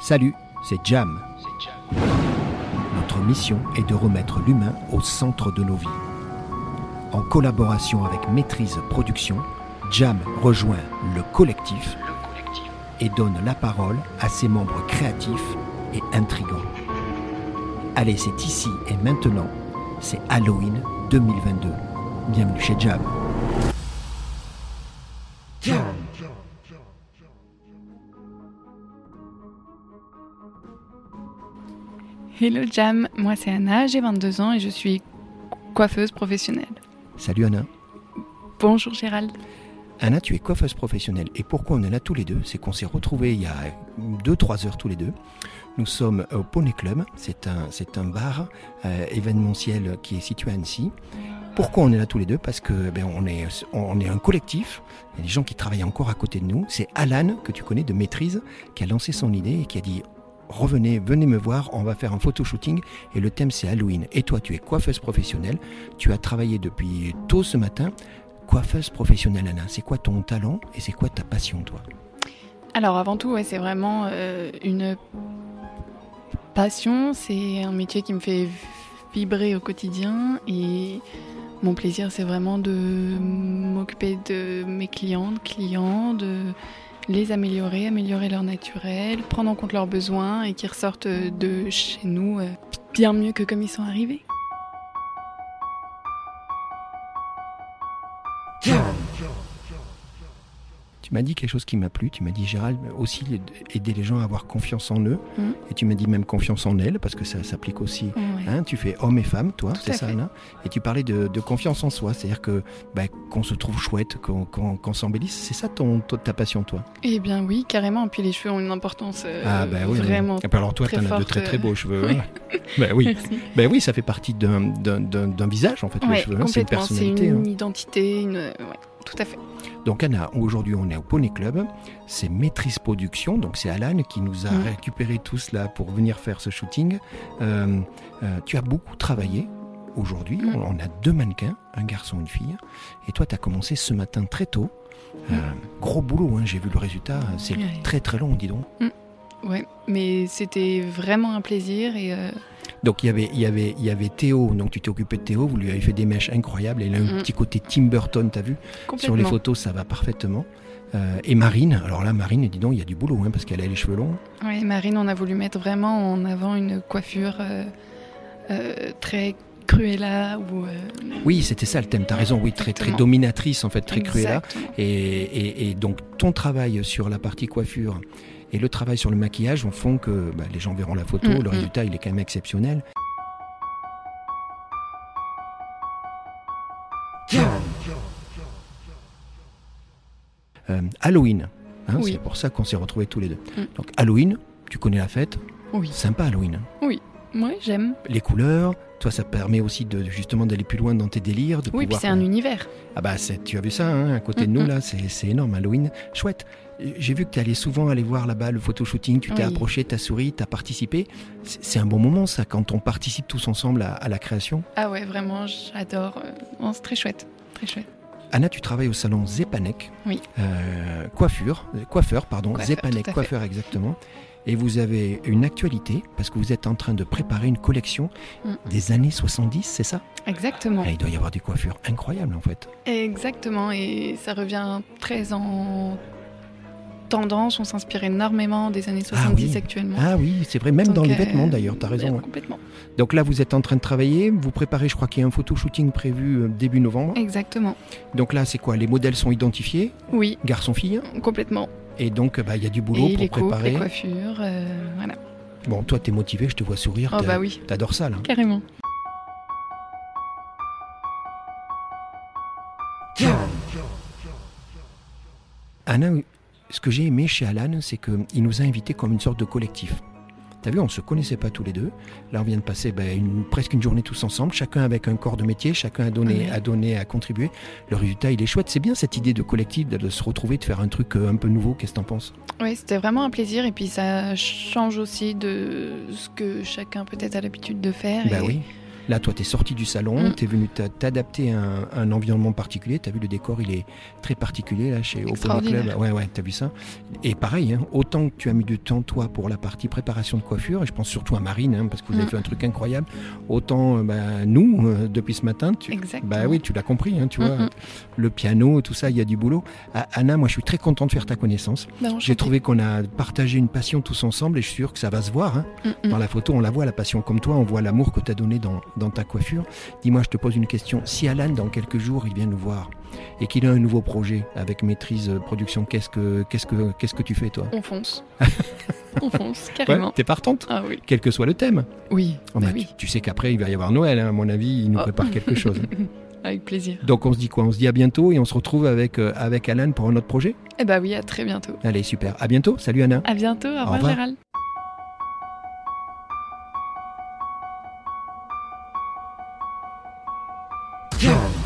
Salut, c'est Jam. Notre mission est de remettre l'humain au centre de nos vies. En collaboration avec Maîtrise Production, Jam rejoint le collectif et donne la parole à ses membres créatifs et intrigants. Allez, c'est ici et maintenant, c'est Halloween 2022. Bienvenue chez Jam. Hello Jam, moi c'est Anna, j'ai 22 ans et je suis coiffeuse professionnelle. Salut Anna. Bonjour Gérald. Anna, tu es coiffeuse professionnelle. Et pourquoi on est là tous les deux? C'est qu'on s'est retrouvés il y a 2-3 heures tous les deux. Nous sommes au Poney Club. C'est un, c'est un bar euh, événementiel qui est situé à Annecy. Pourquoi on est là tous les deux? Parce que ben, on, est, on est un collectif. Il y a des gens qui travaillent encore à côté de nous. C'est Alan, que tu connais de Maîtrise, qui a lancé son idée et qui a dit revenez, venez me voir, on va faire un photo shooting et le thème c'est Halloween. Et toi, tu es coiffeuse professionnelle, tu as travaillé depuis tôt ce matin. Coiffeuse professionnelle, Anna, c'est quoi ton talent et c'est quoi ta passion, toi? Alors avant tout, c'est vraiment euh, une passion, c'est un métier qui me fait vibrer au quotidien et mon plaisir c'est vraiment de m'occuper de mes clientes, clients, de les améliorer, améliorer leur naturel, prendre en compte leurs besoins et qu'ils ressortent de chez nous euh, bien mieux que comme ils sont arrivés. Tu m'as dit quelque chose qui m'a plu. Tu m'as dit, Gérald, aussi aider les gens à avoir confiance en eux. Mm. Et tu m'as dit même confiance en elles, parce que ça s'applique aussi. Ouais. Hein, tu fais homme et femme, toi, c'est ça. Anna Et tu parlais de, de confiance en soi, c'est-à-dire que bah, qu'on se trouve chouette, qu'on qu'on s'embellisse. C'est ça ton, ta passion, toi? Eh bien oui, carrément. Et puis les cheveux ont une importance euh, Ah, bah oui. vraiment. Alors, toi, tu as de très très euh, beaux cheveux. oui. hein. bah oui. Bah oui, ça fait partie d'un visage, en fait, les cheveux. hein. C'est une complètement. C'est personnalité. une hein. identité, une... ouais, tout à fait. Donc Anna, aujourd'hui on est au Poney Club, c'est Maîtrise Production, donc c'est Alan qui nous a Mm. récupéré tout cela pour venir faire ce shooting. Euh, euh, tu as beaucoup travaillé aujourd'hui, Mm. on, on a deux mannequins, un garçon et une fille, et toi tu as commencé ce matin très tôt. Euh, gros boulot, hein, j'ai vu le résultat, c'est Mm. Ouais. très très long, dis donc. Ouais, mais c'était vraiment un plaisir et Donc il y avait, il y avait, il y avait Théo, donc tu t'es occupé de Théo, vous lui avez fait des mèches incroyables, et il a un Mm. petit côté Tim Burton, t'as vu? Sur les photos ça va parfaitement. Euh, et Marine, alors là Marine, dis donc, il y a du boulot, hein, parce qu'elle a les cheveux longs. Ouais, Marine, on a voulu mettre vraiment en avant une coiffure euh, euh, très cruella ou. euh, Oui, c'était ça le thème, t'as raison, oui, très, très dominatrice en fait, très cruella. exactement. Et, et, et donc ton travail sur la partie coiffure et le travail sur le maquillage font que bah, les gens verront la photo, Mm, le mm. résultat il est quand même exceptionnel. Euh, Halloween, hein, Oui. c'est pour ça qu'on s'est retrouvés tous les deux. Mm. Donc Halloween, tu connais la fête, Oui, sympa Halloween. hein. ouais, j'aime. Les couleurs, toi ça permet aussi de justement d'aller plus loin dans tes délires, de Oui, puis pouvoir c'est un univers. ah bah tu as vu ça, hein, à côté de nous là, c'est c'est énorme, Halloween, chouette. J'ai vu que tu allais souvent aller voir là-bas le photoshooting, tu t'es Oui. approché, tu as souri, tu as participé. C'est un bon moment ça, quand on participe tous ensemble à, à la création. Ah ouais, vraiment, j'adore. euh, c'est très chouette, très chouette. Anna, tu travailles au salon Zepanek, Oui. euh, coiffure, euh, coiffeur, pardon, Zepanek, coiffeur exactement. Et vous avez une actualité, parce que vous êtes en train de préparer une collection Mm. des années 70, c'est ça? Exactement. Ah, Il doit y avoir des coiffures incroyables en fait. Exactement, et ça revient très en tendance. On s'inspire énormément des années 70 oui. actuellement. Ah oui, c'est vrai, même Donc, dans les euh, vêtements d'ailleurs, tu as raison. ouais, ouais. Complètement. Donc là, vous êtes en train de travailler, vous préparez, je crois qu'il y a un photo-shooting prévu euh, début novembre. Exactement. Donc là, c'est quoi? Les modèles sont identifiés, Oui, garçon-fille, complètement. Et donc bah, il y a du boulot et pour les coupes, préparer. les coiffures, euh, voilà. Bon, toi, t'es motivé, je te vois sourire, Oh bah oui, t'adores ça là. carrément. Anna, ce que j'ai aimé chez Alan, c'est qu'il nous a invités comme une sorte de collectif. T'as vu, on se connaissait pas tous les deux. Là, on vient de passer ben, une- presque une journée tous ensemble, chacun avec un corps de métier, chacun a donné, a donné, a contribué. Le résultat, il est chouette. C'est bien cette idée de collectif, de, se retrouver, de faire un truc euh, un peu nouveau. Qu'est-ce que t'en penses? Oui, c'était vraiment un plaisir et puis ça change aussi de ce que chacun peut-être a l'habitude de faire. Bah et oui. Là, toi, tu es sorti du salon, Mm. tu es venu t'a- t'adapter à un, un environnement particulier. Tu as vu le décor, il est très particulier là chez Extraordinaire. Club. Ouais, ouais, tu as vu ça. Et pareil, hein, autant que tu as mis du temps, toi, pour la partie préparation de coiffure, et je pense surtout à Marine, hein, parce que vous avez Mm. fait un truc incroyable, autant euh, bah, nous, euh, depuis ce matin, tu, bah oui, tu l'as compris, hein, tu vois, le piano, tout ça, il y a du boulot. Ah, Anna, moi, je suis très content de faire ta connaissance. Bah, J'ai trouvé qu'on a partagé une passion tous ensemble, et je suis sûr que ça va se voir. Dans la photo, on la voit, la passion comme toi, on voit l'amour que tu as donné dans, dans ta coiffure. Dis-moi, je te pose une question. Si Alan, dans quelques jours, il vient nous voir et qu'il a un nouveau projet avec Maîtrise Production, qu'est-ce que, qu'est-ce que, qu'est-ce que tu fais, toi On fonce. On fonce, carrément. T'es partante Ah oui. Quel que soit le thème. Oui. Oh, bah oui. tu, tu sais qu'après, il va y avoir Noël, hein, à mon avis, il nous Oh. prépare quelque chose. Avec plaisir. Donc, on se dit quoi? On se dit à bientôt et on se retrouve avec, euh, avec Alan pour un autre projet? Eh bah oui, à très bientôt. Allez, super. À bientôt. Salut, Anna. À bientôt. Au revoir, revoir. Gérald. Yeah.